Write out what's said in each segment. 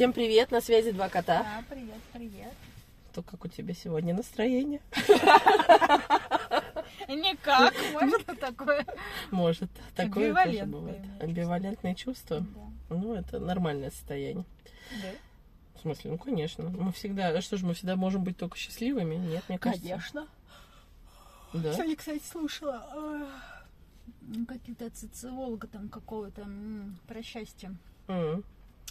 Всем привет, на связи два кота. Да, привет, привет. То как у тебя сегодня настроение? Никак, может такое. Может, такое тоже бывает. Амбивалентные чувства. Ну, это нормальное состояние. Да. В смысле, ну, конечно. Мы всегда, а что же, мы всегда можем быть только счастливыми? Нет, мне кажется. Конечно. Да. Сегодня, кстати, слушала э, какие-то социолога там какого-то про счастье. М,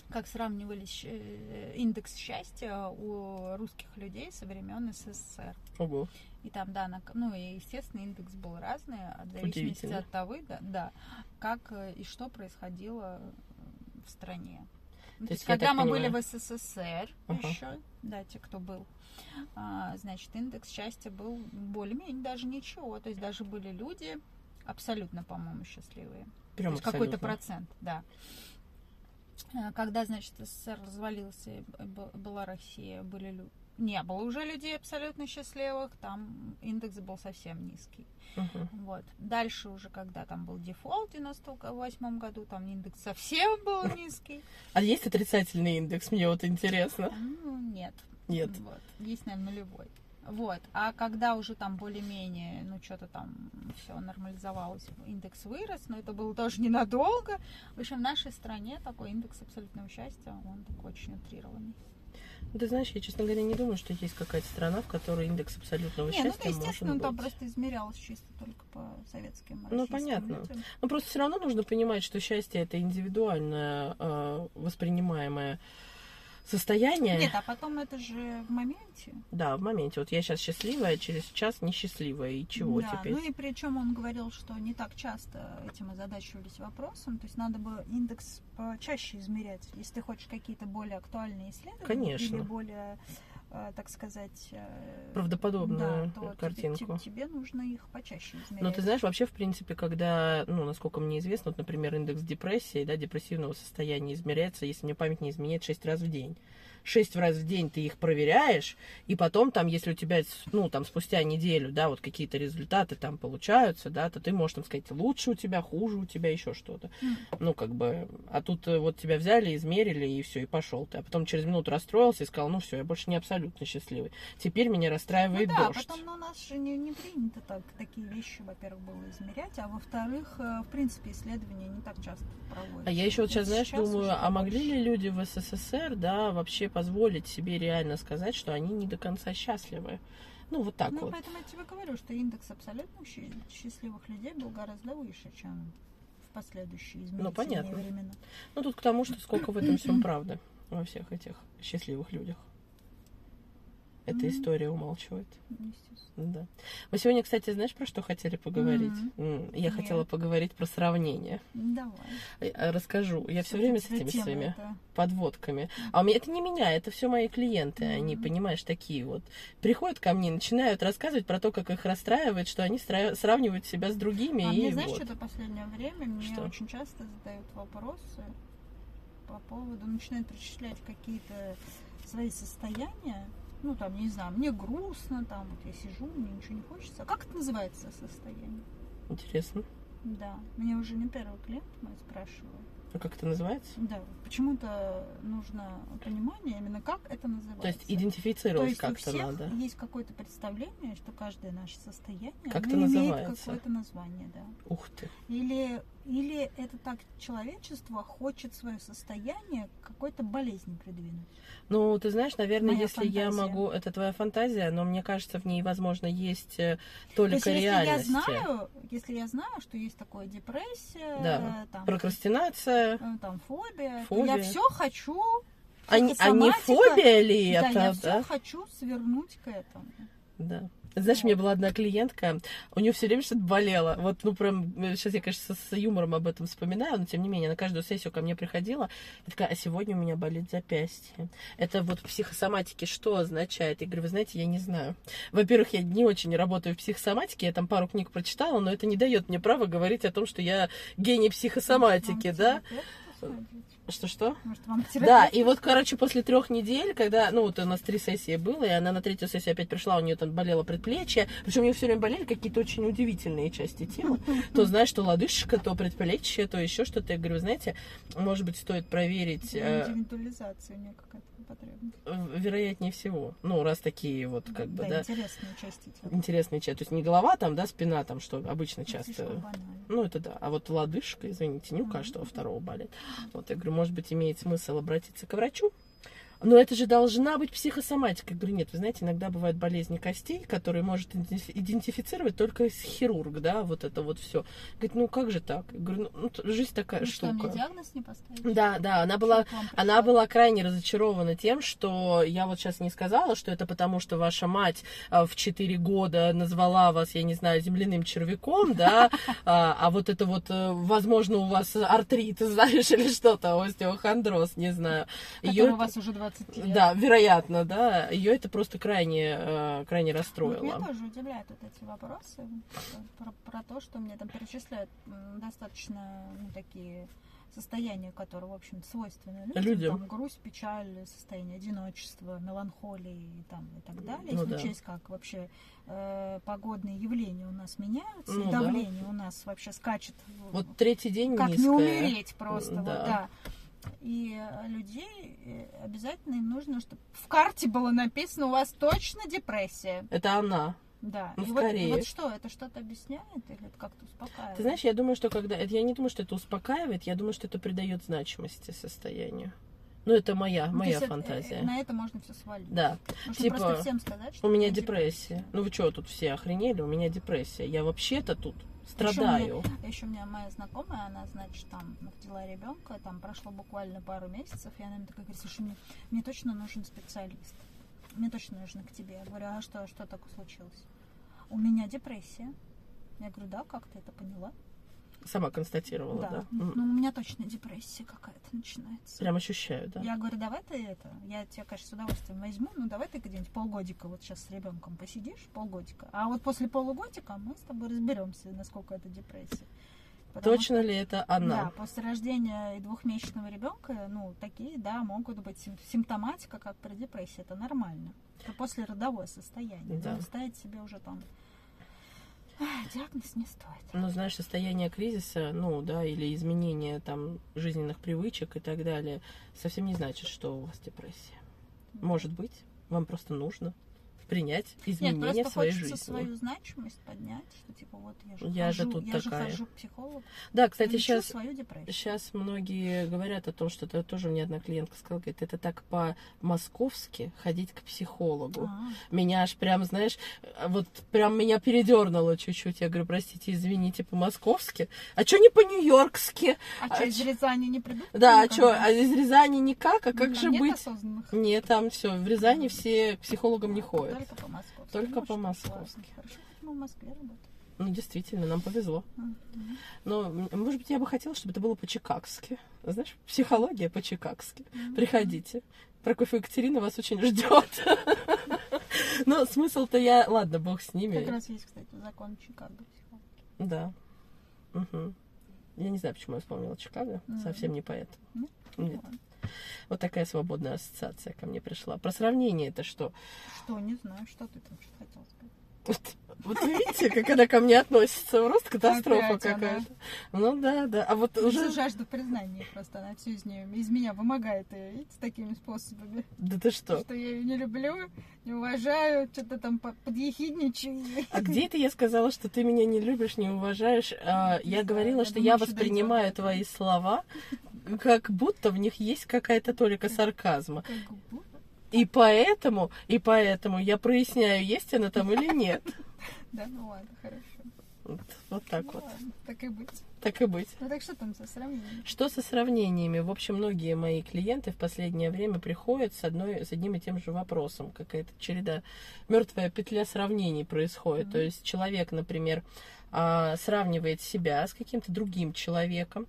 Как сравнивали э, индекс счастья у русских людей со времен СССР. Ого. И там, да, на- ну и, естественно, индекс был разный, от зависимости Удивительно. от того, да, да, как э, и что происходило э, в стране. Ну, То то есть, когда мы понимаю- были в СССР Ага. еще, да, те, кто был, а, значит, индекс счастья был более-менее даже ничего. То есть даже были люди абсолютно, по-моему, счастливые. Прям То есть какой-то процент, да. А, Когда, значит, СССР развалился, была Россия, были люди. Не было уже людей абсолютно счастливых, там индекс был совсем низкий. Мгм. Вот. Дальше уже, когда там был дефолт в 98 году, там индекс совсем был низкий. А есть отрицательный индекс? Мне вот интересно. Ну, нет. Нет. Вот. Есть, наверное, нулевой. Вот. А когда уже там более-менее, ну, что-то там все нормализовалось, индекс вырос, но это было тоже ненадолго. В общем, в нашей стране такой индекс абсолютного счастья, он такой очень утрированный. Ну, Ты знаешь, я, честно говоря, не думаю, что есть какая-то страна, в которой индекс абсолютного Не, ну, счастья это, естественно, может там быть. просто измерялось чисто только по советским Ну, понятно. людям. Ну, просто все равно нужно понимать, что счастье это индивидуальное э, воспринимаемое состояние. Нет, а потом это же в моменте. Да, в моменте. Вот я сейчас счастливая, через час несчастливая. И чего да, теперь? ну и причем он говорил, что не так часто этим озадачивались вопросом, то есть надо бы индекс чаще измерять, если ты хочешь какие-то более актуальные исследования Конечно. или более, так сказать, э, Правдоподобную да, то тебе- картинку. те- тебе, нужно их почаще измерять. Но ты знаешь, вообще, в принципе, когда, ну, насколько мне известно, вот, например, индекс депрессии, да, депрессивного состояния измеряется, если мне память не изменяет, 6 раз в день. Шесть раз в день ты их проверяешь, и потом там, если у тебя, ну, там, спустя неделю, да, вот какие-то результаты там получаются, да, то ты можешь там сказать, лучше у тебя, хуже у тебя, еще что-то. М. Ну, как бы, а тут э, вот тебя взяли, измерили, и все, и пошел ты. А потом через минуту расстроился и сказал, ну, все, я больше не абсолютно счастливый. Теперь меня Ну расстраивает да, дождь. потом ну, у нас же не, не принято так, такие вещи, во-первых, было измерять, а во-вторых, э, в принципе, исследования не так часто проводятся. А я еще вот сейчас, знаешь, Сейчас думаю, а могли ли люди в СССР, да, вообще позволить себе реально сказать, что они не до конца счастливы? Ну, вот так ну, вот. поэтому я тебе говорю, что индекс абсолютно счастливых людей был гораздо выше, чем в последующие изменения понятно. времена. Ну, тут к тому, что сколько в этом всем правды во всех этих счастливых людях. Эта Мгм. история умалчивает. Да. Мы сегодня, кстати, знаешь, про что хотели поговорить? М, Я Нет. хотела поговорить про сравнение. Давай. Э, Расскажу. Я все время с этими своими эта? подводками. А у меня это не меня, это все мои клиенты. Они, Мгм. понимаешь, такие вот. Приходят ко мне, начинают рассказывать про то, как их расстраивает, что они стра- сравнивают себя с другими. А и мне, знаешь, вот. что-то последнее время мне Что? очень часто задают вопросы по поводу, начинают перечислять какие-то свои состояния. Ну, там, не знаю, мне грустно, там, вот я сижу, мне ничего не хочется. Как это называется состояние? Интересно. Да, мне уже не первый клиент мой спрашивает. А как это называется? Да, почему-то нужно понимание именно как это называется. То есть То идентифицировать есть у как-то всех надо. есть какое-то представление, что каждое наше состояние Как-то оно имеет называется. какое-то название, да. Ух ты. Или, или это так человечество хочет свое состояние к какой-то болезни придвинуть. Ну, ты знаешь, наверное, Моя если я фантазия. могу... Это твоя фантазия, но мне кажется, в ней, возможно, есть э, То есть, толика если я реальности. знаю, если я знаю, что есть такое депрессия, Да. там, Прокрастинация. э, там фобия, Фобия. я все хочу. А, а не фобия ли да, это? я все да? хочу свернуть к этому. Да. Знаешь, у меня была одна клиентка, у нее все время что-то болело. Вот, ну, прям, сейчас я, конечно, с юмором об этом вспоминаю, но тем не менее, на каждую сессию ко мне приходила и такая, а сегодня у меня болит запястье. Это вот в психосоматике что означает? Я говорю, вы знаете, я не знаю. Во-первых, я не очень работаю в психосоматике, я там пару книг прочитала, но это не дает мне права говорить о том, что я гений психосоматики, да? Что-что? Может, вам Да, и вот, короче, после трех недель, когда, ну, вот у нас три сессии было, и она на третью сессию опять пришла, у нее там болело предплечье, причем у нее все время болели какие-то очень удивительные части тела. То, знаешь, то лодыжка, то предплечье, то еще что-то. Я говорю, знаете, может быть, стоит проверить, э, Индивидуализация у нее какая-то потребность. в- вероятнее всего. Ну, раз такие вот, как бы, да, интересные части тела. интересные части. То есть не голова там, да, спина там, что обычно часто... Слишком банально. Ну, это да. А вот лодыжка, извините, не у каждого второго болит. Вот я говорю, может быть, имеет смысл обратиться к врачу. Но это же должна быть психосоматика. Я говорю, нет, вы знаете, иногда бывают болезни костей, которые может идентифи- идентифицировать только хирург, да, вот это вот все. Говорит, ну как же так? Я говорю, ну, т- жизнь такая Ну что, мне штука. диагноз не поставить? Да, да, она была, она была крайне разочарована тем, что я вот сейчас не сказала, что это потому, что ваша мать а, в 4 года назвала вас, я не знаю, земляным червяком, да, а, а вот это вот, э, возможно, у вас артрит, знаешь, или что-то, остеохондроз, не знаю. Её у вас уже 20 лет. Да, вероятно, да, ее это просто крайне, э, крайне расстроило. Меня тоже удивляют вот эти вопросы про, про то, что мне там перечисляют достаточно ну, такие состояния, которые, в общем, свойственны людям. Людям. Там грусть, печаль, состояние одиночества, меланхолии и, там, и так далее. Ну Если да. учесть, как вообще э, погодные явления у нас меняются, Ну и да. давление у нас вообще скачет. в- Вот третий день как низкое. не умереть просто, Да. вот, да. И э, людей э, обязательно им нужно, чтобы в карте было написано, у вас точно депрессия. Это она. Да. Ну, и вот, скорее. вот что, это что-то объясняет или это как-то успокаивает? Ты знаешь, я думаю, что когда... это Я не думаю, что это успокаивает, я думаю, что это придает значимости состоянию. Ну, это моя, Ну, моя это, э, фантазия. На это можно все свалить. Да. Можно типа, просто всем сказать, что У меня тебя депрессия. Ну вы что, тут все охренели? У меня депрессия. Я вообще-то тут страдаю. Еще у меня моя знакомая, она, значит, там родила ребенка, там прошло буквально пару месяцев, и она мне такая говорит, слушай, мне, мне точно нужен специалист. Мне точно нужно к тебе. Я говорю, а что, что такое случилось? У меня депрессия. Я говорю, да, как ты это поняла? Сама констатировала, да. М. Ну, у меня точно депрессия какая-то начинается. Прям ощущаю, да. Я говорю, давай ты это, я тебя, конечно, с удовольствием возьму, ну давай ты где-нибудь полгодика вот сейчас с ребенком посидишь, полгодика. А вот после полугодика мы с тобой разберемся, насколько это депрессия. Потому Точно ли это Да, она? после рождения и двухмесячного ребенка, ну, такие, да, могут быть сим- симптоматика, как при депрессии, это нормально. Это после родовое состояние. Да. Но ставить себе уже там диагноз не стоит. Ну, знаешь, состояние кризиса, ну, да, или изменение там жизненных привычек и так далее, совсем не значит, что у вас депрессия. Может быть, вам просто нужно принять Нет, изменения просто в своей жизни. свою значимость поднять, что типа вот я же Я же хожу, тут я такая. же хожу к психологу, Да, кстати, сейчас. Сейчас многие говорят о том, что это тоже мне одна клиентка сказала, говорит, это так по-московски ходить к психологу. А, Меня аж прям, знаешь, вот прям меня передернуло чуть-чуть. Я говорю, простите, извините, по-московски. А что не по-нью-йоркски? а А что, из Рязани не придут? Да, а никогда? что, а из Рязани никак, а Ну, как же нет быть? осознанных? Нет, там все, в Рязани все к психологам не ходят. Только по-московски. Только Ну, что, по-московски. классно. Хорошо, хоть мы в Москве работаем. Ну, действительно, нам повезло. Но, может быть, я бы хотела, чтобы это было по-чикагски. Знаешь, психология по-чикагски. Мгм. Приходите. Прокофьева Екатерина вас очень ждет. Но смысл-то я... Ладно, бог с Как ними. раз есть, кстати, закон Чикаго. Да. Мгм. Я не знаю, почему я вспомнила Чикаго. Совсем не поэт. Нет? Вот такая свободная ассоциация ко мне пришла. Про сравнение это что? Что, не знаю, что ты там что хотел сказать. Вот, вот видите, как она ко мне относится? Просто катастрофа какая-то. Ну да, да. А вот Уже жажду признания просто, она все из нее, из меня вымогает, и, видите, такими способами. Да ты что? Что я ее не люблю, не уважаю, что-то там по- подъехидничаю. А где это я сказала, что ты меня не любишь, не уважаешь? А, я говорила, что я воспринимаю твои слова, как будто в них есть какая-то толика сарказма. И поэтому, и поэтому я проясняю, есть она там или нет. Да, ну ладно, хорошо. Вот, вот так Ну вот. ладно, так и быть. Так и быть. Ну так что там со сравнением? Что со сравнениями? В общем, многие мои клиенты в последнее время приходят с, одной, с одним и тем же вопросом. Какая-то череда, мертвая петля сравнений происходит. Мгм. То есть человек, например, а, сравнивает себя с каким-то другим человеком,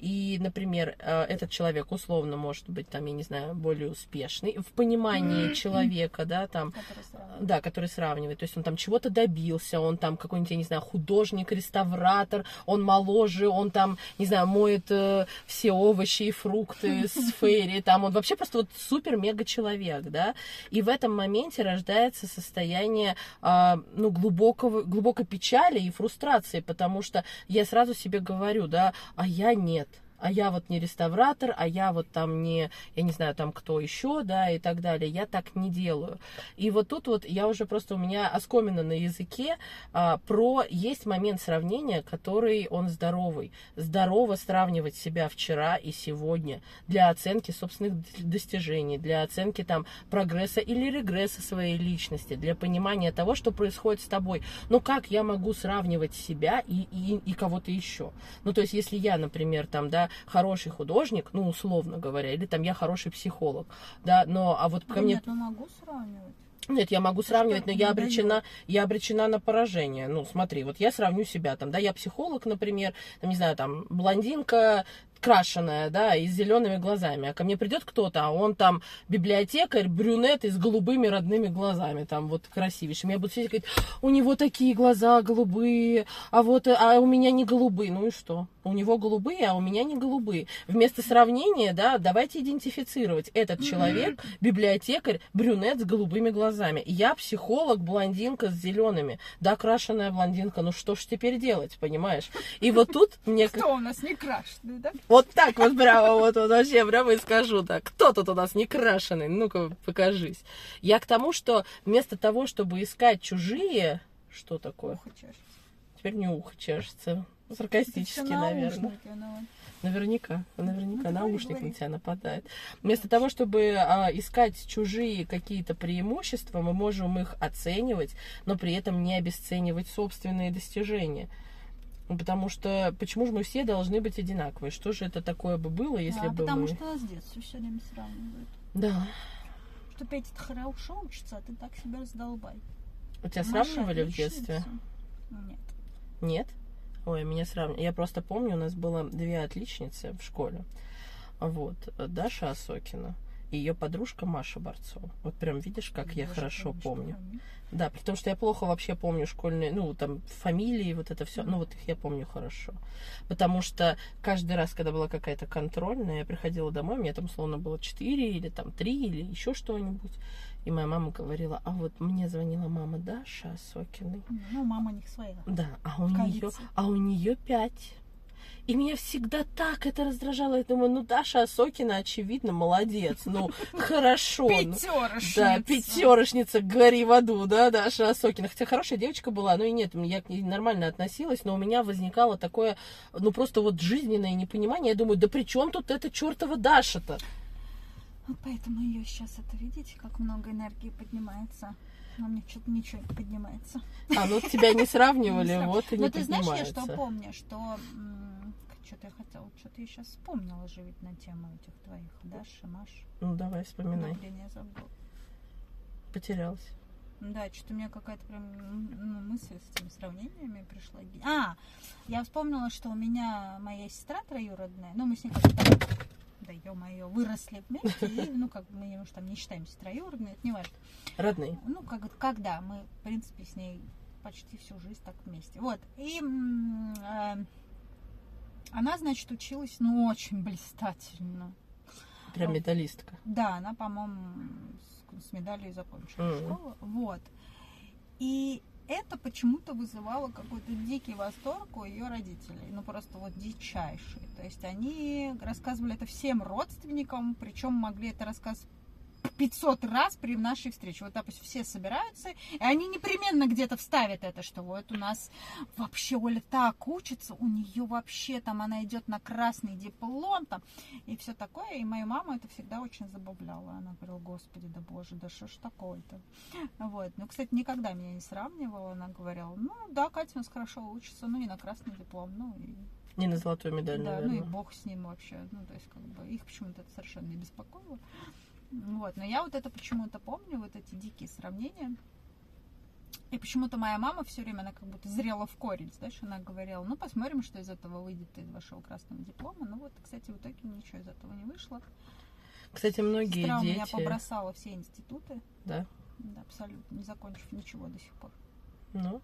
и, например, а, этот человек условно может быть, там, я не знаю, более успешный в понимании человека, да, там, Который да, который сравнивает, то есть он там чего-то добился, он там какой-нибудь, я не знаю, художник, реставратор, он моложе, он там, не знаю, моет э, все овощи и фрукты с фейри, там, он вообще просто вот супер-мега человек, да, и в этом моменте рождается состояние, а, ну, глубокого, глубокой печали и фрустрации, потому что я сразу себе говорю, да, а я нет, а я вот не реставратор, а я вот там не, я не знаю, там кто еще, да, и так далее. Я так не делаю. И вот тут вот я уже просто у меня оскомина на языке а, про есть момент сравнения, который он здоровый. Здорово сравнивать себя вчера и сегодня для оценки собственных достижений, для оценки там прогресса или регресса своей личности, для понимания того, что происходит с тобой. Ну как я могу сравнивать себя и, и, и кого-то еще? Ну то есть если я, например, там, да, хороший художник, ну, условно говоря, или там я хороший психолог, да, но, а вот ко Ну, мне... Нет, ну могу сравнивать. Нет, я могу сравнивать, но я обречена, я обречена на поражение. Ну, смотри, вот я сравню себя там, да, я психолог, например, там, не знаю, там, блондинка, крашеная, да, и с зелеными глазами. А ко мне придет кто-то, а он там библиотекарь, брюнет и с голубыми родными глазами, там вот красивейшим. Я буду сидеть и говорить, у него такие глаза голубые, а вот, а у меня не голубые. Ну и что? У него голубые, а у меня не голубые. Вместо сравнения, да, давайте идентифицировать. Этот человек библиотекарь, брюнет с голубыми глазами. Я психолог, блондинка с зелеными. Да, крашеная блондинка. Ну что ж теперь делать, понимаешь? И вот тут мне... Кто у нас не крашеный, да? Вот так вот прямо, вот, вот вообще прямо и скажу так. Кто тут у нас не крашеный? Ну-ка, покажись. Я к тому, что вместо того, чтобы искать чужие... Что такое? Ухо чешется. Теперь мне ухо чешется. Саркастически, наверное. Наверняка, наверняка Ну, наушник говори. на тебя нападает. Вместо того, чтобы а, искать чужие какие-то преимущества, мы можем их оценивать, но при этом не обесценивать собственные достижения. Потому что почему же мы все должны быть одинаковые? Что же это такое бы было, если Да, бы потому мы... что с детства все время сравнивают. Да. Что Петя хорошо учится, а ты так себя раздолбай. У тебя Маша сравнивали в детстве? Нет. Нет? Ой, меня сравнивали. Я просто помню, у нас было две отличницы в школе. Вот. Даша Осокина и ее подружка Маша Борцова. Вот прям видишь, как я Боже, хорошо помню. помню. Да, при том, что я плохо вообще помню школьные, ну, там, фамилии, вот это все. Ну, вот их я помню хорошо. Потому что каждый раз, когда была какая-то контрольная, я приходила домой, мне там словно было 4 или там 3 или еще что-нибудь. И моя мама говорила, а вот мне звонила мама Даша Осокиной. Ну, мама у них своя. Да, а у нее, а у нее пять. И меня всегда так это раздражало. Я думаю, ну Даша Осокина, очевидно, молодец. Ну, хорошо. ну. Пятерошница. Да, пятерошница, гори в аду, да, Даша Осокина. Хотя хорошая девочка была, ну и нет, я к ней нормально относилась, но у меня возникало такое, ну просто вот жизненное непонимание. Я думаю, да при чем тут эта чертова Даша-то? Вот поэтому ее сейчас это видите, как много энергии поднимается. Но мне что-то ничего не поднимается. А, ну тебя не сравнивали, Не вот и не Но ты знаешь, я что помню, что что-то я хотела, что-то я сейчас вспомнила же ведь на тему этих твоих, Даши, Маш. Ну давай, вспоминай. Блин, я забыла. Потерялась. Да, что-то у меня какая-то прям ну, мысль с этими сравнениями пришла. А, я вспомнила, что у меня моя сестра троюродная, ну мы с ней как-то там, да ё-моё, выросли вместе, и, ну как мы уж там не считаемся троюродные, это не важно. Родные. Ну, как, когда мы, в принципе, с ней почти всю жизнь так вместе. Вот. И э, она, значит, училась, ну, очень блистательно. Прям медалистка. Да, она, по-моему, с, с медалью закончила Мгм. школу. Вот. И это почему-то вызывало какой-то дикий восторг у ее родителей. Ну, просто вот дичайший. То есть они рассказывали это всем родственникам, причем могли это рассказывать 500 раз при нашей встрече. Вот, допустим, все собираются, и они непременно где-то вставят это, что вот у нас вообще Оля так учится, у нее вообще там она идет на красный диплом там, и все такое. И мою маму это всегда очень забавляло. Она говорила, господи, да боже, да что ж такое-то. Вот. Ну, кстати, никогда меня не сравнивала. Она говорила, ну да, Катя у нас хорошо учится, ну и на красный диплом, ну и Не на золотую медаль, да, ну и наверное. бог с ним вообще. Ну, то есть, как бы, их почему-то это совершенно не беспокоило. Вот, но я вот это почему-то помню, вот эти дикие сравнения. И почему-то моя мама все время, она как будто зрела в корень, знаешь, она говорила, ну, посмотрим, что из этого выйдет из вашего красного диплома. Ну, вот, кстати, в итоге ничего из этого не вышло. Кстати, многие Сестра у дети... меня побросала все институты, Да, да, абсолютно, не закончив ничего до сих пор. ну,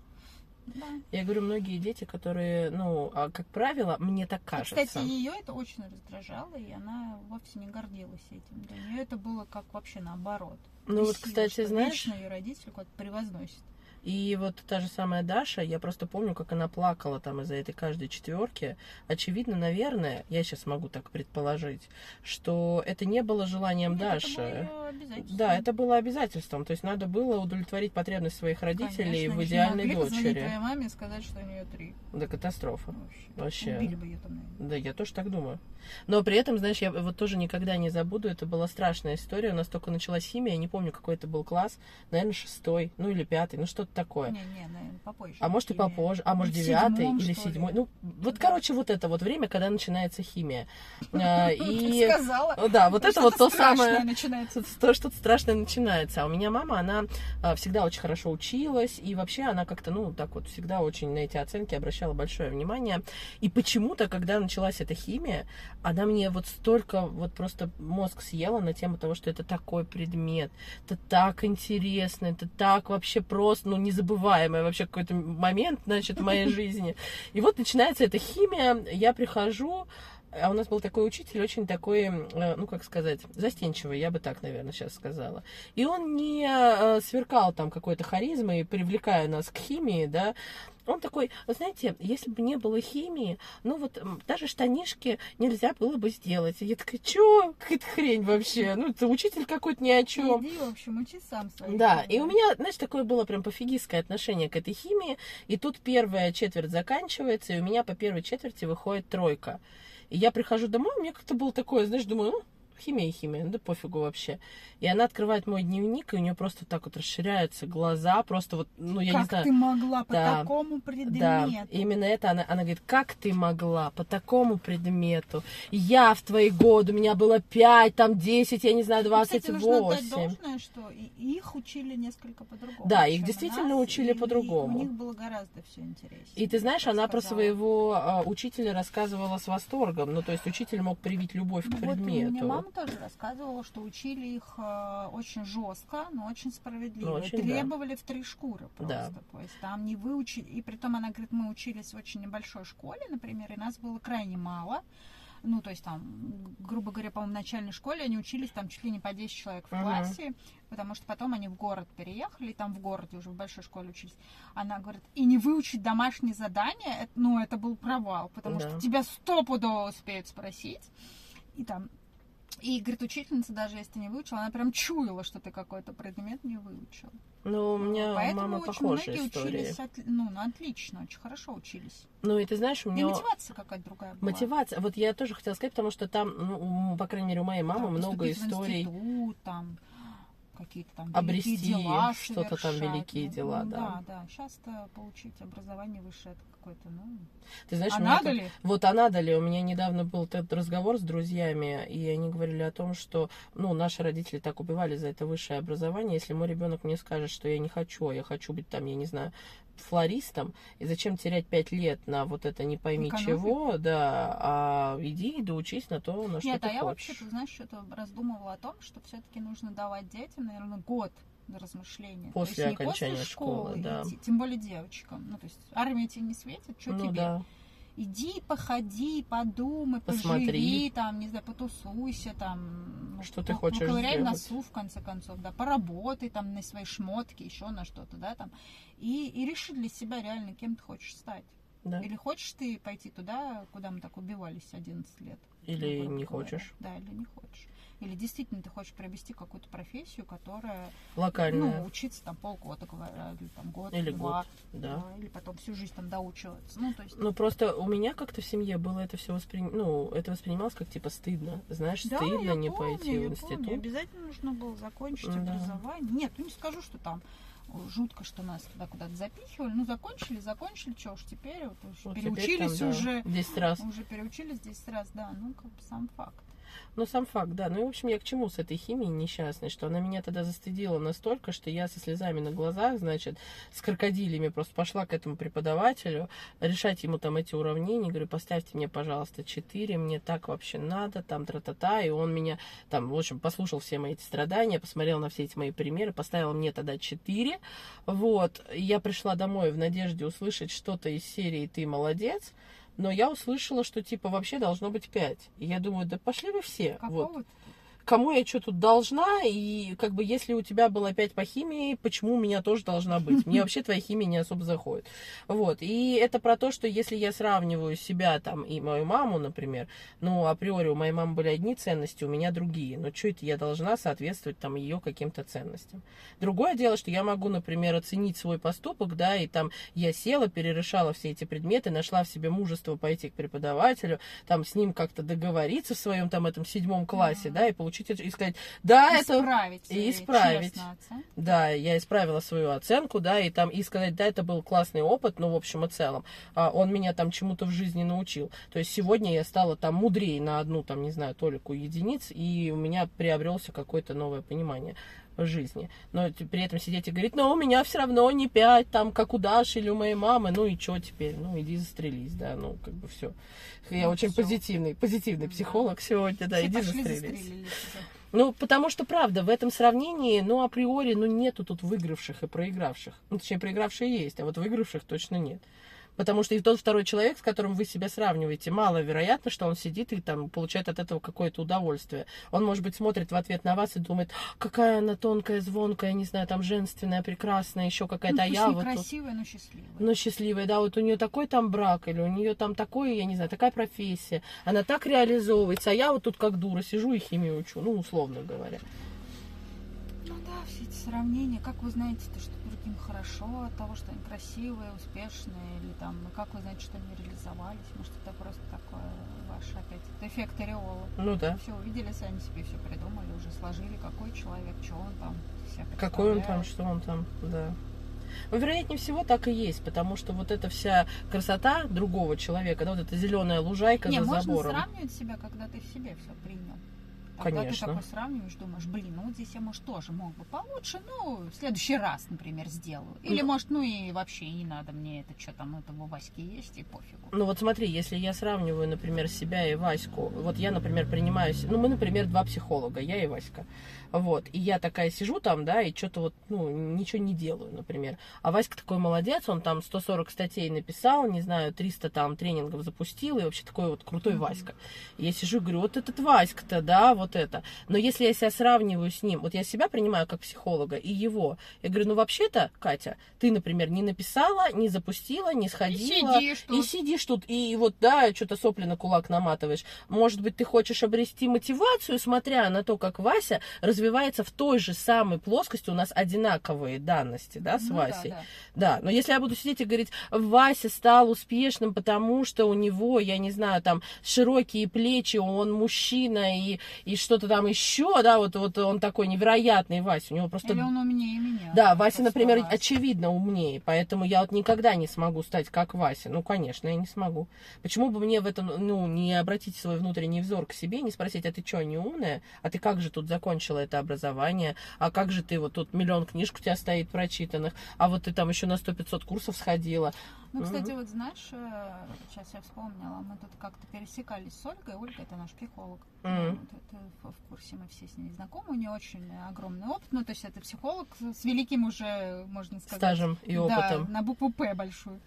Да. я говорю, многие дети, которые, ну, а, как правило, мне так И, кажется. кстати, ее это очень раздражало, и она вовсе не гордилась этим. Для нее это было как вообще наоборот. Ну вот, Бесило, кстати, знаешь- вечно ее родители куда-то превозносят. И вот та же самая Даша, я просто помню, как она плакала там из-за этой каждой четверки. Очевидно, наверное, я сейчас могу так предположить, что это не было желанием Нет, Даши. Это. Да, это было обязательством. То есть надо было удовлетворить потребность своих родителей Конечно, в идеальной дочери. твоей маме сказать, что у нее три. Да катастрофа. Вообще. Вообще. Убили бы ее там, наверное. Да, я тоже так думаю. Но при этом, знаешь, я вот тоже никогда не забуду, это была страшная история. У нас только началась химия, я не помню, какой это был класс, наверное, шестой, ну или пятый, ну что-то такое. Не, не, наверное, попозже. А может и попозже, а может девятый или седьмой. Ну, вот, Да. короче, вот это вот время, когда начинается химия. А, И сказала. да, вот Ну, это вот то самое, начинается. то что-то страшное начинается. А у меня мама, она а, всегда очень хорошо училась, и вообще она как-то, ну, так вот всегда очень на эти оценки обращала большое внимание. И почему-то, когда началась эта химия, она мне вот столько, вот просто мозг съела на тему того, что это такой предмет, это так интересно, это так вообще просто, ну, незабываемый вообще какой-то момент, значит, в моей жизни. И вот начинается эта химия, я прихожу, а у нас был такой учитель, очень такой, э, ну как сказать, застенчивый, я бы так, наверное, сейчас сказала. И он не э, сверкал там какой-то харизмой, привлекая нас к химии, да. Он такой, знаете, если бы не было химии, ну вот даже штанишки нельзя было бы сделать. И я такая, чё? Какая-то хрень вообще. Ну, это учитель какой-то ни о чем. Иди, в общем, учи сам свои. Да, химии. и у меня, знаешь, такое было прям пофигистское отношение к этой химии. И тут первая четверть заканчивается, и у меня по первой четверти выходит тройка. И я прихожу домой, у меня как-то было такое, знаешь, думаю, химия и химия, ну да пофигу вообще. И она открывает мой дневник, и у нее просто так вот расширяются глаза, просто вот, ну, я как не знаю. ты могла по Да. такому Да, предмету? именно это она, она говорит, как ты могла по такому предмету? Я в твои годы, у меня было 5, там 10, я не знаю, Ну, Кстати, нужно отдать 28. должное, что их учили несколько по-другому. Да, их действительно нас, учили по-другому. У них было гораздо все интереснее. И ты знаешь, она про своего а, учителя рассказывала с восторгом. Ну, то есть учитель мог привить любовь к Ну, Вот предмету. Мама тоже рассказывала, что учили их э, очень жестко, но очень справедливо. Ну, очень, да. требовали в три шкуры просто. Да. То есть там не выучили. И притом она говорит, мы учились в очень небольшой школе, например, и нас было крайне мало. Ну, то есть там, грубо говоря, по-моему, в начальной школе они учились там чуть ли не по 10 человек в Мгм. классе, потому что потом они в город переехали, и там в городе уже в большой школе учились. Она говорит, и не выучить домашние задания, это- ну, это был провал, потому Да. что тебя стопудово успеют спросить. И там и, говорит, учительница, даже если ты не выучила, она прям чуяла, что ты какой-то предмет не выучил. Ну, у меня Поэтому мама очень похожая многие история. учились от- ну, ну, отлично, очень хорошо учились. Ну, и ты знаешь, у И меня... мотивация какая-то другая была. Мотивация. Вот я тоже хотела сказать, потому что там, ну, по крайней мере, у моей мамы Там много поступить в историй. институт, там какие-то там Обрести дела что-то там, великие дела, ну, да. Да, да. Сейчас-то получить образование высшее это какое-то, ну... Ты знаешь, а надо ли? Вот а надо ли? У меня недавно был этот разговор с друзьями, и они говорили о том, что, ну, наши родители так убивали за это высшее образование. Если мой ребенок мне скажет, что я не хочу, а я хочу быть там, я не знаю, флористом, и зачем терять пять лет на вот это не пойми Экономить. чего, да, а иди и доучись на то, на что Нет, ты а я хочешь. вообще, ты знаешь, что-то раздумывала о том, что все-таки нужно давать детям, наверное, год на размышления. То После есть не окончания после школы, школы, да. идти, тем более девочкам. Ну, то есть армия тебе не светит, что ну тебе? да. Иди, походи, подумай, Посмотри. поживи, там, не знаю, потусуйся, там. ну, Что ты по- хочешь в сделать. носу, в конце концов, да, поработай там на свои шмотки, еще на что-то, да, там. И, и реши для себя реально, кем ты хочешь стать. да. Или хочешь ты пойти туда, куда мы так убивались 11 лет? Или не говоря. хочешь. Да, или не хочешь. Или действительно ты хочешь приобрести какую-то профессию, которая, Локальная. ну, учиться там полгода, говоря, или там год, Или два, год, да. или потом всю жизнь там доучиваться. Ну, то есть Ну, просто у меня как-то в семье было это все воспри... ну, это воспринималось как типа стыдно. Знаешь, Да, стыдно я не помню, пойти я в помню. институт. Обязательно нужно было закончить Да. образование. Нет, ну не скажу, что там жутко, что нас туда куда-то запихивали. Ну, закончили, закончили, что уж теперь, вот, уж Вот переучились там, да, уже. 10 раз. Уже переучились 10 раз, да, ну, как бы сам факт. Но сам факт, да. Ну и, в общем, я к чему с этой химией несчастной, что она меня тогда застыдила настолько, что я со слезами на глазах, значит, с крокодилями просто пошла к этому преподавателю, решать ему там эти уравнения, говорю, поставьте мне, пожалуйста, 4, мне так вообще надо, там, тра-та-та, и он меня, там, в общем, послушал все мои эти страдания, посмотрел на все эти мои примеры, поставил мне тогда 4, вот, я пришла домой в надежде услышать что-то из серии «Ты молодец», но я услышала, что типа вообще должно быть 5. И я думаю, да пошли вы все. Какого Вот. Кому я что тут должна, и как бы если у тебя было 5 по химии, почему у меня тоже должна быть? Мне вообще твоя химия не особо заходит. Вот. И это про то, что если я сравниваю себя там и мою маму, например, ну, априори у моей мамы были одни ценности, у меня другие. Но что это я должна соответствовать там ее каким-то ценностям? Другое дело, что я могу, например, оценить свой поступок, да, и там я села, перерешала все эти предметы, нашла в себе мужество пойти к преподавателю, там с ним как-то договориться в своем там этом седьмом классе, да, и получить это- и сказать, да, это исправить. и э, исправить. да, я исправила свою оценку, да, и там, и сказать, да, это был классный опыт, ну, в общем и целом, а, он меня там чему-то в жизни научил. То есть сегодня я стала там мудрее на одну, там, не знаю, толику единиц, и у меня приобрелся какое-то новое понимание жизни. Но при этом сидеть и говорить, ну, у меня все равно не пять, там, как у Даши или у моей мамы, ну, и что теперь? Ну, иди застрелись, да, ну, как бы все. Я Ну, очень всё. позитивный, позитивный Да. психолог сегодня, да, Все иди застрелись. Ну, потому что, правда, в этом сравнении, ну, априори, ну, нету тут выигравших и проигравших. Ну, точнее, проигравшие есть, а вот выигравших точно нет. Потому что и тот второй человек, с которым вы себя сравниваете, маловероятно, что он сидит и там получает от этого какое-то удовольствие. Он, может быть, смотрит в ответ на вас и думает, «А, какая она тонкая, звонкая, не знаю, там женственная, прекрасная, еще какая-то, Ну, а я вот красивая, но счастливая. ну, счастливая, да, вот у нее такой там брак, или у нее там такой, я не знаю, такая профессия, она так реализовывается, а я вот тут как дура сижу и химию учу, ну, условно говоря. Ну да, все эти сравнения. Как вы знаете, то, что другим хорошо от того, что они красивые, успешные, или там, ну, как вы знаете, что они реализовались? Может, это просто такое ваш опять это эффект ореола. Ну да. Все увидели, сами себе все придумали, уже сложили, какой человек, что он там себя Какой он там, что он там, да. Ну, вероятнее всего, так и есть, потому что вот эта вся красота другого человека, да, вот эта зеленая лужайка Не, за можно забором. сравнивать себя, когда ты в себе все принял. Когда Конечно. ты такой сравниваешь, думаешь, блин, ну вот здесь я, может, тоже мог бы получше, ну, в следующий раз, например, сделаю. Или, Ну. может, ну и вообще не надо мне это, что там, это у Васьки есть, и пофигу. Ну вот смотри, если я сравниваю, например, себя и Ваську, вот я, например, принимаю, с- ну мы, например, два психолога, я и Васька, вот, и я такая сижу там, да, и что-то вот, ну, ничего не делаю, например, а Васька такой молодец, он там 140 статей написал, не знаю, 300 там тренингов запустил, и вообще такой вот крутой Мгм. Васька. И я сижу и говорю, вот этот Васька-то, да, вот это. Но если я себя сравниваю с ним, вот я себя принимаю как психолога и его, я говорю, ну вообще-то, Катя, ты, например, не написала, не запустила, не сходила, сидишь и тут. сидишь тут, и вот, да, что-то сопли на кулак наматываешь. Может быть, ты хочешь обрести мотивацию, смотря на то, как Вася развивается в той же самой плоскости. У нас одинаковые данности, да, с Ну да, Васей. да. Да, но если я буду сидеть и говорить, Вася стал успешным, потому что у него, я не знаю, там широкие плечи, он мужчина и, и что-то там еще, да, вот, вот он такой невероятный Вася, у него просто... Или он умнее меня. Да, Вася, например, раз. очевидно умнее, поэтому я вот никогда не смогу стать как Вася. Ну, конечно, я не смогу. Почему бы мне в этом, ну, не обратить свой внутренний взор к себе, не спросить, а ты что, не умная? А ты как же тут закончила это образование? А как же ты вот тут миллион книжек у тебя стоит прочитанных? А вот ты там еще на 100-500 курсов сходила? Ну, кстати, Мгм. вот знаешь, э, сейчас я вспомнила, мы тут как-то пересекались с Ольгой. Ольга это наш психолог. Мгм. Вот это в в курсе, мы все с ней знакомы. У нее очень огромный опыт. Ну, то есть это психолог с великим уже, можно сказать, Стажем и опытом. Да, на букву П большую.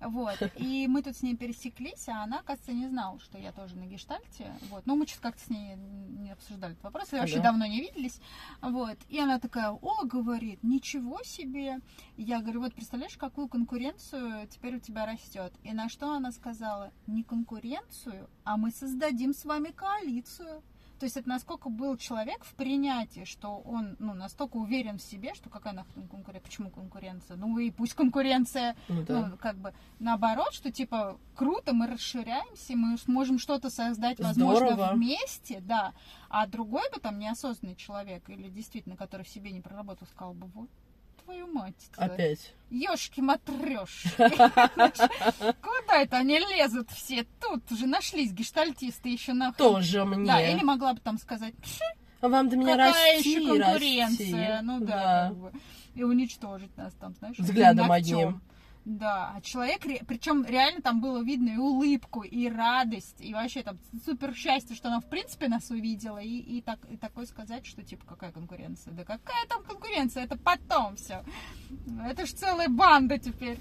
Вот. И мы тут с ней пересеклись, а она, кажется, не знала, что я тоже на гештальте. Вот. Но мы что-то как-то с ней не обсуждали этот вопрос, и вообще Да. давно не виделись. Вот. И она такая, о, говорит, ничего себе. Я говорю, вот представляешь, какую конкуренцию теперь у тебя растет. И на что она сказала, не конкуренцию, а мы создадим с вами коалицию. То есть это насколько был человек в принятии, что он ну, настолько уверен в себе, что какая нахрен конкуренция, почему конкуренция? Ну и пусть конкуренция, Ну да. ну как бы наоборот, что типа круто, мы расширяемся, мы сможем что-то создать, возможно, Здорово. вместе, да. А другой бы там неосознанный человек или действительно, который в себе не проработал, сказал бы, вот, твою мать. Опять. Ёшки матрешки. Куда это они лезут все? Тут уже нашлись гештальтисты еще на Тоже мне. Да, или могла бы там сказать, А вам до меня какая расти, еще конкуренция. расти. Ну да, как бы. И уничтожить нас там, знаешь, Взглядом одним. Да, а человек, причем реально там было видно и улыбку, и радость, и вообще там супер счастье, что она в принципе нас увидела, и, и, так, и такое сказать, что типа какая конкуренция? Да какая там конкуренция? Это потом все. Это ж целая банда теперь.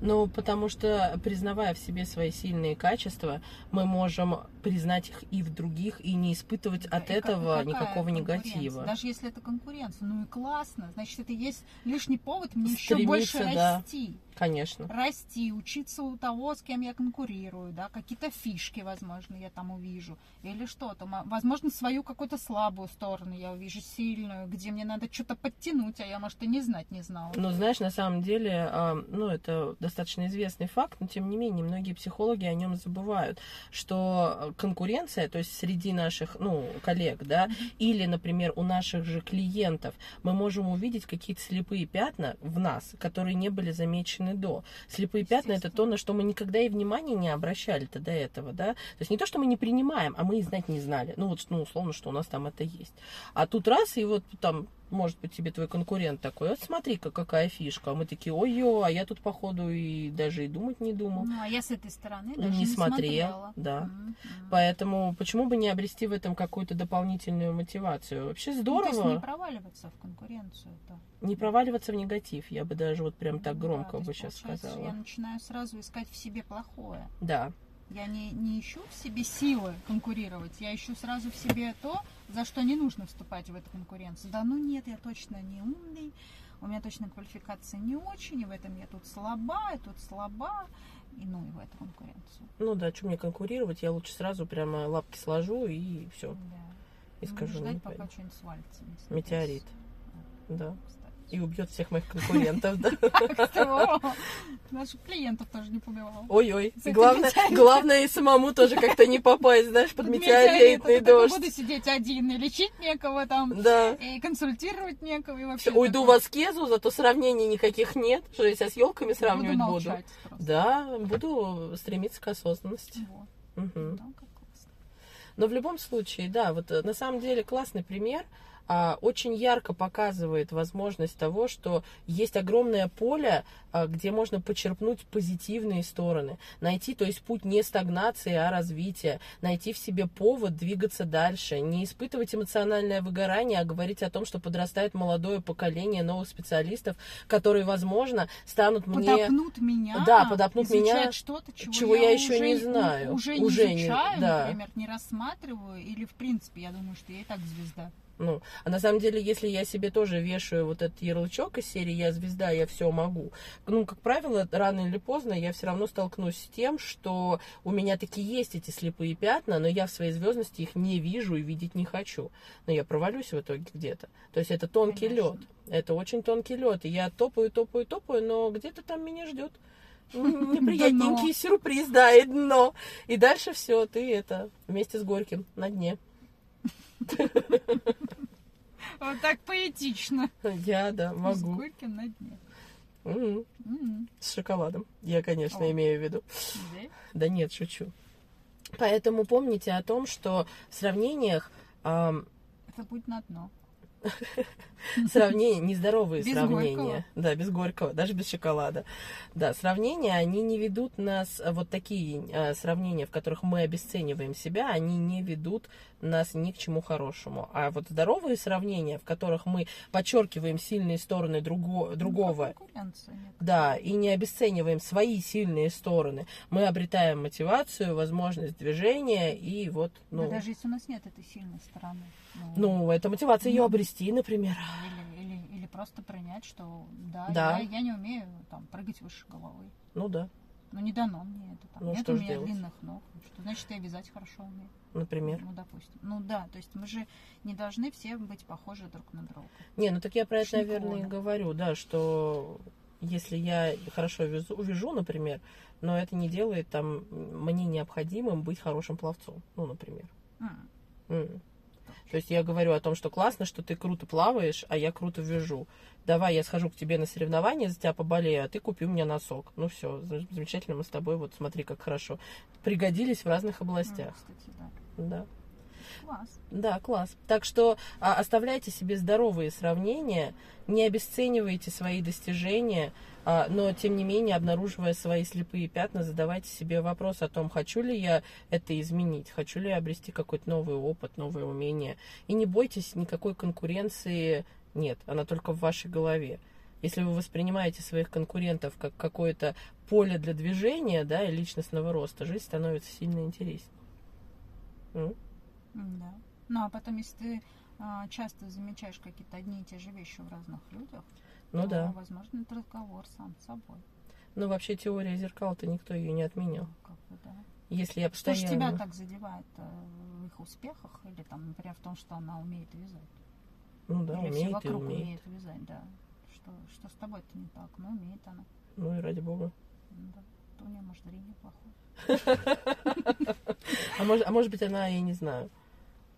Ну, потому что, признавая в себе свои сильные качества, мы можем признать их и в других, и не испытывать Да, от этого никакого негатива. Даже если это конкуренция, ну и классно, значит, это есть лишний повод мне еще больше Стремиться, да. расти. Конечно. расти, учиться у того, с кем я конкурирую, да, какие-то фишки, возможно, я там увижу, или что-то, возможно, свою какую-то слабую сторону я увижу, сильную, где мне надо что-то подтянуть, а я, может, и не знать не знала. Но знаешь, на самом деле, а, ну, это достаточно известный факт, но тем не менее, многие психологи о нем забывают, что конкуренция, то есть среди наших, ну, коллег, да, или, например, у наших же клиентов, мы можем увидеть какие-то слепые пятна в нас, которые не были замечены до. Слепые пятна это то, на что мы никогда и внимания не обращали-то до этого, да. То есть не то, что мы не принимаем, а мы и знать не знали. Ну, вот, ну, условно, что у нас там это есть. А тут раз, и вот там может быть, тебе твой конкурент такой, вот смотри-ка, какая фишка. А мы такие, ой-ё, а я тут, походу, и даже и думать не думал. Ну, а я с этой стороны Не даже не, смотрел, смотрела. да. М. Поэтому почему бы не обрести в этом какую-то дополнительную мотивацию? Вообще Ну, здорово то есть не проваливаться в конкуренцию, не проваливаться в негатив. Я бы даже вот прям так Ну громко да, бы есть, сейчас сказала. Я начинаю сразу искать в себе плохое. Да, Я не, не ищу в себе силы конкурировать, я ищу сразу в себе то, за что не нужно вступать в эту конкуренцию. Да ну нет, я точно не умный, у меня точно квалификация не очень, и в этом я тут слаба, и тут слаба, и ну и в эту конкуренцию. ну да, что мне конкурировать, я лучше сразу прямо лапки сложу и все. Да. И Ну, скажу, ждать, ну, пока что-нибудь свалится. Метеорит. Да. И убьет всех моих конкурентов, Наших клиентов тоже не побивал. Ой-ой. Главное, главное и самому тоже как-то не попасть, знаешь, под метеоритный дождь. Буду сидеть один и лечить некого там, Да. и консультировать некого, и вообще... Уйду в аскезу, зато сравнений никаких нет. Что я себя с елками сравнивать буду? Да, буду стремиться к осознанности. Но в любом случае, да, вот э, на самом деле классный пример. А, очень ярко показывает возможность того, что есть огромное поле, а, где можно почерпнуть позитивные стороны, найти, то есть путь не стагнации, а развития, найти в себе повод двигаться дальше, не испытывать эмоциональное выгорание, а говорить о том, что подрастает молодое поколение новых специалистов, которые, возможно, станут мне... Подопнут меня. Да, подопнут меня, что-то, чего, чего я еще уже не знаю. Уже, Уже не не- изучаю, да. например, не рассматриваю, или в принципе, я думаю, что я и так звезда. Ну, а на самом деле, если я себе тоже вешаю вот этот ярлычок из серии «Я звезда, я все могу», ну, как правило, рано или поздно я все равно столкнусь с тем, что у меня таки есть эти слепые пятна, но я в своей звездности их не вижу и видеть не хочу. Но я провалюсь в итоге где-то. То есть это тонкий Конечно. лед. Это очень тонкий лед. И я топаю, топаю, топаю, но где-то там меня ждет неприятненький сюрприз, да, и дно. И дальше все, ты это вместе с Горьким на дне. Вот так поэтично. Я, да, С могу. Горьким на дне. Мгм. М, С шоколадом. Я, конечно, имею в виду. да? Да нет, шучу. Поэтому помните о том, что в сравнениях, Это будет на дно. сравнения, нездоровые Без сравнения, горького. да, без горького, даже без шоколада, да, сравнения, они не ведут нас, вот такие а, сравнения, в которых мы обесцениваем себя, они не ведут нас ни к чему хорошему. А вот здоровые сравнения, в которых мы подчеркиваем сильные стороны друго- другого, Ну, конкуренция нет. Да, и не обесцениваем свои сильные стороны. Мы обретаем мотивацию, возможность движения, и вот, Да ну, даже если у нас нет этой сильной стороны. Ну это мотивация ее Ну. обрести, например. Или, или, или просто принять, что да, Да. Я, я не умею там прыгать выше головы. Ну да, Ну не дано мне это. Там. Ну, Нет что у меня делать? длинных ног. Что значит я вязать хорошо умею? например. Ну, допустим. Ну да, то есть мы же не должны все быть похожи друг на друга. Не, ну так я про это, наверное, и говорю, да, что если я хорошо вяжу, вяжу, например, но это не делает там мне необходимым быть хорошим пловцом, ну, например. М. То есть я говорю о том, что классно, что ты круто плаваешь, а я круто вяжу. Давай я схожу к тебе на соревнования, за тебя поболею, а ты купи у меня носок. Ну все, замечательно, мы с тобой, вот смотри, как хорошо. Пригодились в разных областях. Ну, кстати, да. Да. Класс. Да, класс. Так что а, оставляйте себе здоровые сравнения, не обесценивайте свои достижения, а, но тем не менее, обнаруживая свои слепые пятна, задавайте себе вопрос о том, хочу ли я это изменить, хочу ли я обрести какой-то новый опыт, новые умения. И не бойтесь, никакой конкуренции нет, она только в вашей голове. Если вы воспринимаете своих конкурентов как какое-то поле для движения, да, и личностного роста, жизнь становится сильно интереснее. Да. Ну, а потом, если ты а, часто замечаешь какие-то одни и те же вещи в разных людях, Ну то, да. возможно, это разговор сам с собой. Но вообще теория зеркал-то никто ее не отменял. Ну, Как бы, да. Если я Что же постоянно... тебя так задевает э, в их успехах? Или там, например, в том, что она умеет вязать? Ну да, Или все умеет и вокруг умеет. умеют вязать, да. Что, что с тобой-то не так? Ну, умеет она. Ну и ради бога. Ну, Да. То у нее, может, зрение плохое. А может, а может быть, она, я не знаю,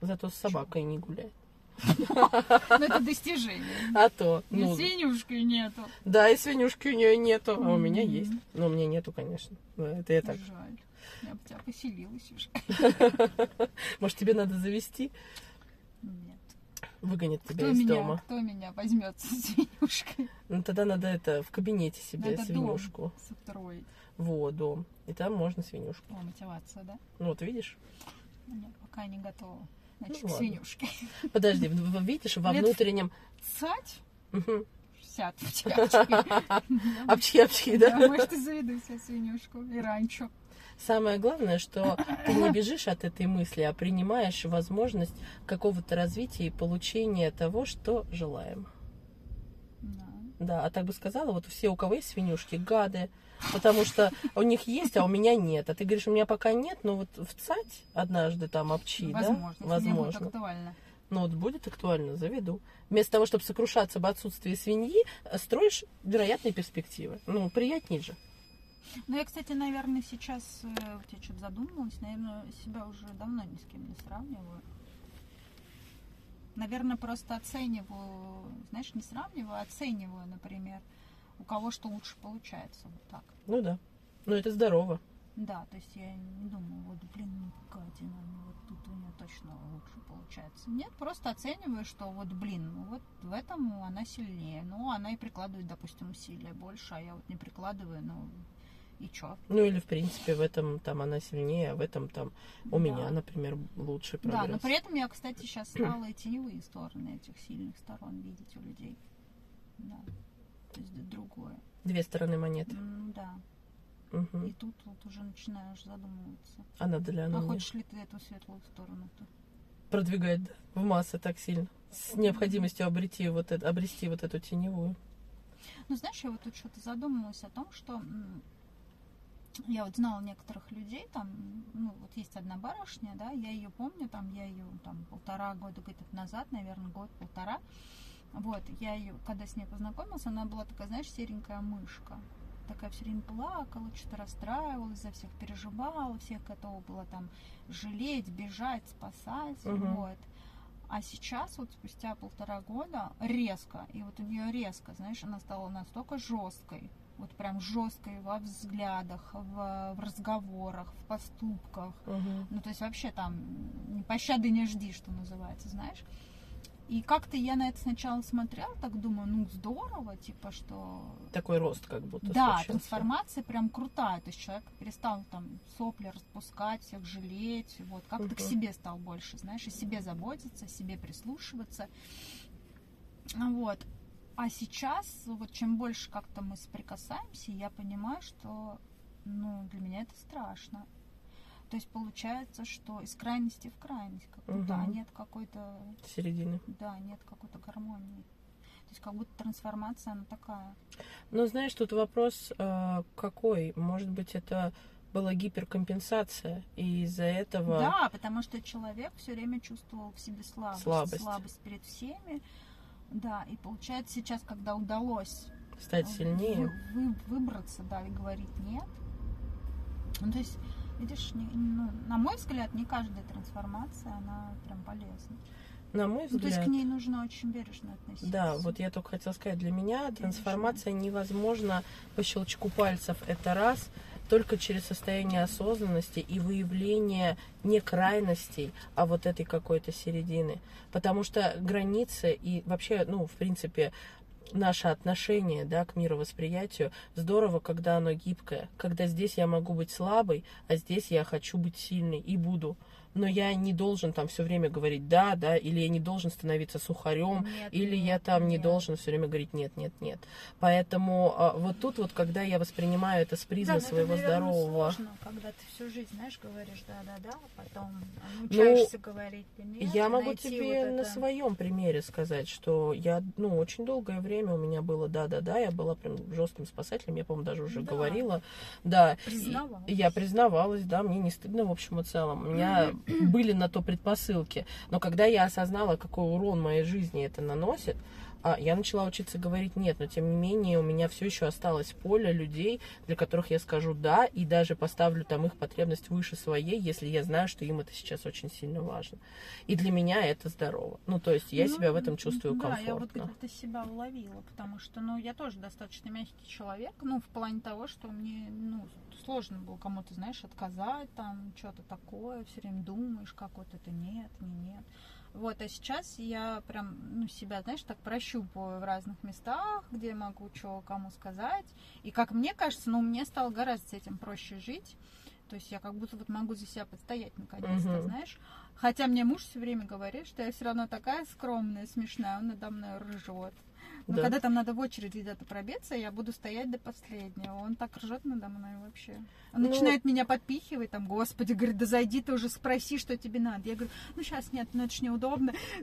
зато с собакой не гуляет. Ну, это достижение. А то, ну, свинюшки нету. да, и свинюшки у нее нету, а у меня есть. Но у меня нету, конечно. Это я так. Жаль. Я бы тебя поселилась уже. Может, тебе надо завести? Нет. Выгонит тебя Кто из меня, дома. кто меня возьмет со свинюшкой? Ну, тогда надо это в кабинете себе Надо свинюшку. дом состроить. Вот, дом. И там можно свинюшку. О, мотивация, да? Ну, вот видишь? Нет, пока не готова. Значит, Ну, свинюшке. Подожди, в- в- видишь, во Лет в внутреннем... Цать? Мгм. 60 у тебя очки. Апчхи-апчхи, да? Да, может, и заведу себе свинюшку и ранчо. Самое главное, что ты не бежишь от этой мысли, а принимаешь возможность какого-то развития и получения того, что желаем. Да. Да, а так бы сказала, вот все, у кого есть свинюшки, гады, потому что у них есть, а у меня нет. А ты говоришь, у меня пока нет, но вот в ЦАТь однажды там обчи, да? Возможно, если мне будет Возможно. актуально. Ну вот будет актуально, заведу. Вместо того, чтобы сокрушаться об отсутствии свиньи, э, строишь вероятные перспективы. Ну, приятнее же. Ну, я, кстати, наверное, сейчас, э, вот я что-то задумалась, наверное, себя уже давно ни с кем не сравниваю. Наверное, просто оцениваю, знаешь, не сравниваю, а оцениваю, например, у кого что лучше получается, вот так. Ну да. Ну это здорово. Да, то есть я не думаю, вот, блин, ну Катина, ну вот тут у нее точно лучше получается. Нет, просто оцениваю, что вот, блин, ну вот в этом она сильнее. Ну, она и прикладывает, допустим, усилия больше, а я вот не прикладываю, ну и чё? Ну или в принципе в этом там она сильнее, а в этом там у Да. меня, например, лучший прогресс. Да, но при этом я, кстати, сейчас стала и теневые стороны этих сильных сторон видеть у людей. Да. То есть другое. Две стороны монеты. М, Да. Мгм. И тут вот уже начинаешь задумываться. А надо ли А оно мне хочешь ли ты эту светлую сторону-то? продвигать да, в массы так сильно? С необходимостью обрети вот это, обрести вот эту теневую. Ну, знаешь, я вот тут что-то задумалась о том, что я вот знала некоторых людей, там, ну, вот есть одна барышня, да, я ее помню, там, я ее там полтора года где-то назад, наверное, год-полтора, вот, я ее, когда с ней познакомилась, она была такая, знаешь, серенькая мышка, такая все время плакала, что-то расстраивалась, за всех переживала, всех готова была там жалеть, бежать, спасать, Мгм. вот. А сейчас, вот спустя полтора года, резко, и вот у нее резко, знаешь, она стала настолько жесткой, вот прям жесткой во взглядах, в, в разговорах, в поступках. Мгм. Ну, то есть вообще там пощады не жди, что называется, знаешь. И как-то я на это сначала смотрела, так думаю, ну здорово, типа, что Такой рост как будто да, случился. трансформация прям крутая. То есть человек перестал там сопли распускать, всех жалеть, вот, как-то к Мгм. себе стал больше, знаешь, о себе заботиться, о себе прислушиваться. Вот. А сейчас, вот чем больше как-то мы соприкасаемся, я понимаю, что, ну, для меня это страшно. То есть получается, что из крайности в крайность, как будто а Мгм. нет какой-то, Середины. да, нет какой-то гармонии. То есть как будто трансформация, она такая. Ну, знаешь, тут вопрос э, какой? Может быть, это была гиперкомпенсация, и из-за этого... Да, потому что человек все время чувствовал в себе слабость, Слабость. перед всеми. Да, и получается сейчас, когда удалось стать сильнее. вы- вы- выбраться, да, и говорить нет. Ну, то есть, видишь, не- ну, на мой взгляд, не каждая трансформация, она прям полезна. На мой Ну, то есть взгляд. к ней нужно очень бережно относиться. Да, вот я только хотела сказать, для меня трансформация невозможна по щелчку пальцев. Это раз, только через состояние осознанности и выявление не крайностей, а вот этой какой-то середины. Потому что границы и вообще, ну, в принципе, наше отношение да, к мировосприятию здорово, когда оно гибкое. Когда здесь я могу быть слабой, а здесь я хочу быть сильной и буду. Но я не должен там все время говорить да, да, или я не должен становиться сухарем, Нет, или нет, я там не нет. должен все время говорить нет, нет, нет. Поэтому а, вот тут вот, когда я воспринимаю это с Да, но это, своего наверное, здорового, сложно, когда ты всю жизнь, знаешь, говоришь да-да-да, а потом научаешься говорить нет, Ну, я могу тебе вот на это. своем примере сказать, что я, ну, очень долгое время у меня было да-да-да, я была прям жестким спасателем, я, по-моему, даже уже Да. говорила, да, я признавалась, да, мне не стыдно, в общем и целом. У меня были на то предпосылки. Но когда я осознала, какой урон моей жизни это наносит, а, я начала учиться говорить нет, но тем не менее у меня все еще осталось поле людей, для которых я скажу да, и даже поставлю там их потребность выше своей, если я знаю, что им это сейчас очень сильно важно. И для меня это здорово. Ну, то есть я Ну, себя в этом чувствую да, я вот комфортно. как-то себя уловила, потому что, ну, я тоже достаточно мягкий человек, ну, в плане того, что мне, ну, сложно было кому-то, знаешь, отказать, там, что-то такое, все время думаешь, как вот это нет, не нет. Вот, а сейчас я прям, ну, себя, знаешь, так прощупываю в разных местах, где могу что кому сказать. И как мне кажется, ну, мне стало гораздо с этим проще жить. То есть я как будто вот могу за себя подстоять наконец-то, Мгм. знаешь. Хотя мне муж все время говорит, что я все равно такая скромная, смешная, он надо мной ржет. Но Да. когда там надо в очередь где-то пробиться, я буду стоять до последнего. Он так ржет надо мной вообще. Он Ну- начинает меня подпихивать, там, господи, говорит, да зайди ты уже, спроси, что тебе надо. Я говорю, ну сейчас нет, ну это ж неудобно.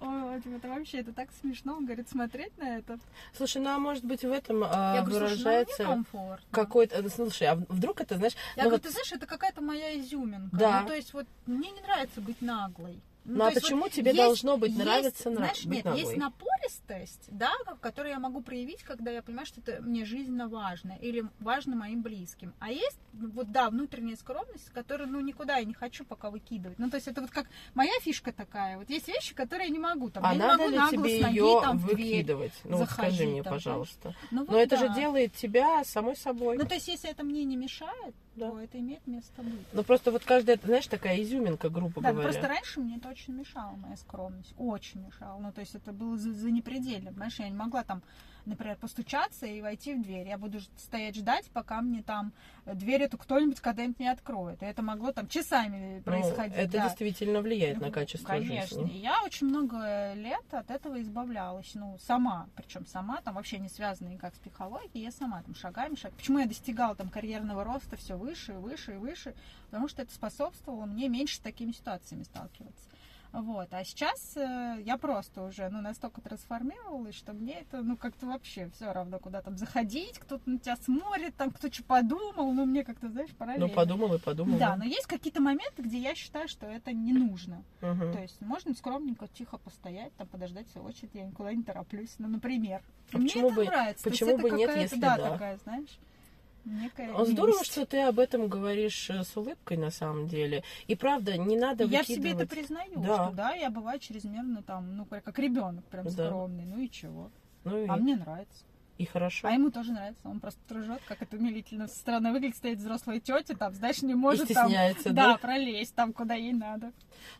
Он- это вообще, это так смешно, он говорит, смотреть на это. Слушай, ну а может быть в этом а, ну выражается какой-то... Слушай, а вдруг это, знаешь... Я ну говорю, ты знаешь, это какая-то моя изюминка. Да. Ну, то есть вот мне не нравится быть наглой. Ну, а то есть почему вот тебе есть- должно быть есть, нравиться на- знаешь, быть нет, наглой? есть напористость, да, которую я могу проявить, когда я понимаю, что это мне жизненно важно или важно моим близким. А есть, ну, вот да, внутренняя скромность, которую, ну, никуда я не хочу пока выкидывать. Ну, то есть это вот как моя фишка такая. Вот есть вещи, которые я не могу. Там, А я не надо могу ли тебе ноги ее там выкидывать? Ну вот скажи заходить мне, там, пожалуйста. Ну, Но вот это же да. делает тебя самой собой. Ну, то есть, если это мне не мешает, Да. то это имеет место быть. Ну просто вот каждая, знаешь, такая изюминка, грубо Да, ну говоря. просто раньше мне это очень мешало, моя скромность. Очень мешало. Ну, то есть это было за, за непредельно. Понимаешь, я не могла там, например, постучаться и войти в дверь. Я буду стоять ждать, пока мне там дверь эту кто-нибудь когда-нибудь не откроет. И это могло там часами Ну, происходить. это да. действительно влияет на Ну, качество Конечно. жизни. И я очень много лет от этого избавлялась. Ну, сама. Причем сама, там вообще не связанная никак с психологией. Я сама там шагами шаг. Почему я достигала там карьерного роста все выше и выше и выше? Потому что это способствовало мне меньше с такими ситуациями сталкиваться. Вот. А сейчас э, я просто уже ну, настолько трансформировалась, что мне это ну как-то вообще все равно, куда там заходить, кто-то на тебя смотрит, там кто что подумал, ну мне как-то, знаешь, параллельно. Ну подумал и подумал. Да, но есть какие-то моменты, где я считаю, что это не нужно. Мгм. То есть можно скромненько, тихо постоять, там подождать свою очередь, я никуда не тороплюсь, ну, например. А Мне это бы- нравится. То есть почему это бы нет, какая-то, если да? такая, знаешь, некая Здорово, милость. что ты об этом говоришь э, с улыбкой на самом деле. И правда, не надо Я в себе это выкидывать. признаю, Да. что да, я бываю чрезмерно там, ну, как ребенок прям Да. скромный, ну и чего. Ну и, А мне нравится. и хорошо. А ему тоже нравится, он просто ржет, как это умилительно со стороны выглядит, стоит взрослая тетя, там, знаешь, не может там, да, да? пролезть там, куда ей надо.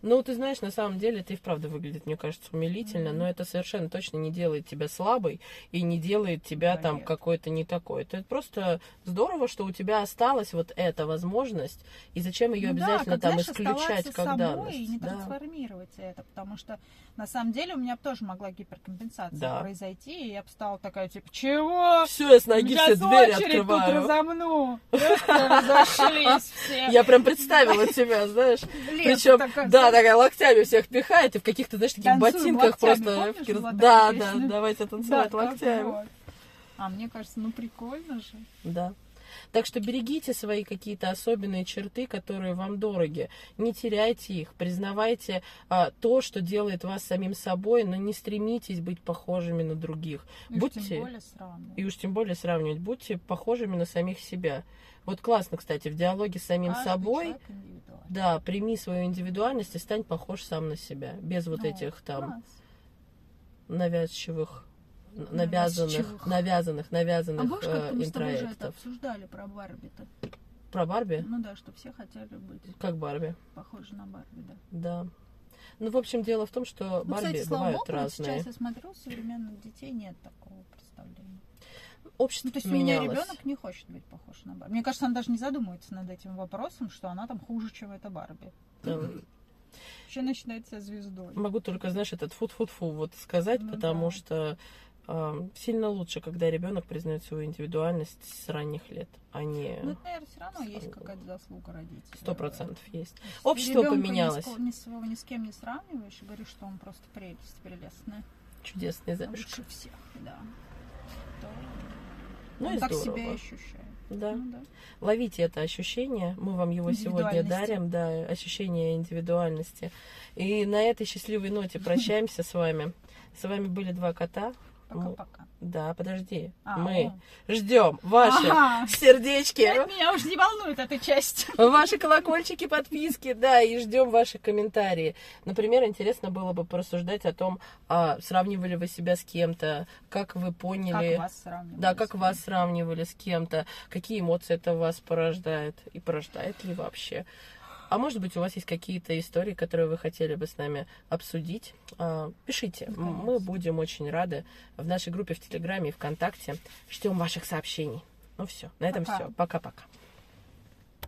Ну, ты знаешь, на самом деле это и вправду выглядит, мне кажется, умилительно, Мгм. но это совершенно точно не делает тебя слабой и не делает тебя Да, там какой-то не такой. Это просто здорово, что у тебя осталась вот эта возможность, и зачем ее Ну да, обязательно как, там знаешь, исключать как собой и не данность. Да. трансформировать это, потому что на самом деле у меня тоже могла гиперкомпенсация Да. произойти, и я бы стала такая, типа, чего? Все, я с ноги Сейчас все двери очередь тут открываю. разомну. Просто разошлись все. Я прям представила тебя, знаешь. Причем, да, такая локтями всех пихает, и в каких-то, знаешь, таких Танцуем ботинках локтями, просто. помнишь, Да, да, давайте да, танцевать так локтями. вот. А мне кажется, ну прикольно же. Да. Так что берегите свои какие-то особенные черты, которые вам дороги. Не теряйте их, признавайте а, то, что делает вас самим собой, но не стремитесь быть похожими на других. И уж Будьте... тем более сравнивать. И уж тем более сравнивать. Будьте похожими на самих себя. Вот классно, кстати, в диалоге с самим Каждый собой, да, прими свою индивидуальность и стань похож сам на себя. Без вот Ну, этих там класс. навязчивых, навязанных, Навязчивых. навязанных, А навязанных помнишь, как э, мы с тобой же это обсуждали про Барби-то? Про Барби? Ну да, что все хотели быть Как Барби, похожи на Барби, да. да. Ну, в общем, дело в том, что Ну, Барби кстати, бывают богу, разные. сейчас я смотрю, у современных детей нет такого представления. Общество Ну, то есть у меня ребенок не хочет быть похож на Барби. Мне кажется, он даже не задумывается над этим вопросом, что она там хуже, чем эта Барби. Вообще начинает себя звездой. Могу только, знаешь, этот фу-фу-фу вот сказать, Ну потому да. что э, сильно лучше, когда ребенок признает свою индивидуальность с ранних лет, а не Ну, это, наверное, все равно есть какая-то заслуга родителей. сто процентов есть. Есть Общество поменялось. Ни с, ни, своего ни с кем не сравниваешь и говоришь, что он просто прелесть, прелестная. Чудесный замуж. Лучше всех, да. То Ну он и так здорово. себя ощущает. Да. Ну, да. Ловите это ощущение. Мы вам его сегодня дарим, да, ощущение индивидуальности. И на этой счастливой ноте прощаемся с вами. С вами были два кота. Мы- Пока-пока. Да, подожди. А, Мы о. ждем ваши Ага. сердечки. Нет, меня уже не волнует эта часть. Ваши колокольчики, подписки, да, и ждем ваши комментарии. Например, интересно было бы порассуждать о том, а, сравнивали вы себя с кем-то, как вы поняли, Как вас сравнивают? да, как вас сравнивали с кем-то, какие эмоции это вас порождает и порождает ли вообще. А может быть, у вас есть какие-то истории, которые вы хотели бы с нами обсудить? А, Пишите. Конечно. Мы будем очень рады в нашей группе в Телеграме и ВКонтакте. Ждем ваших сообщений. Ну все, на этом Пока. все. Пока-пока.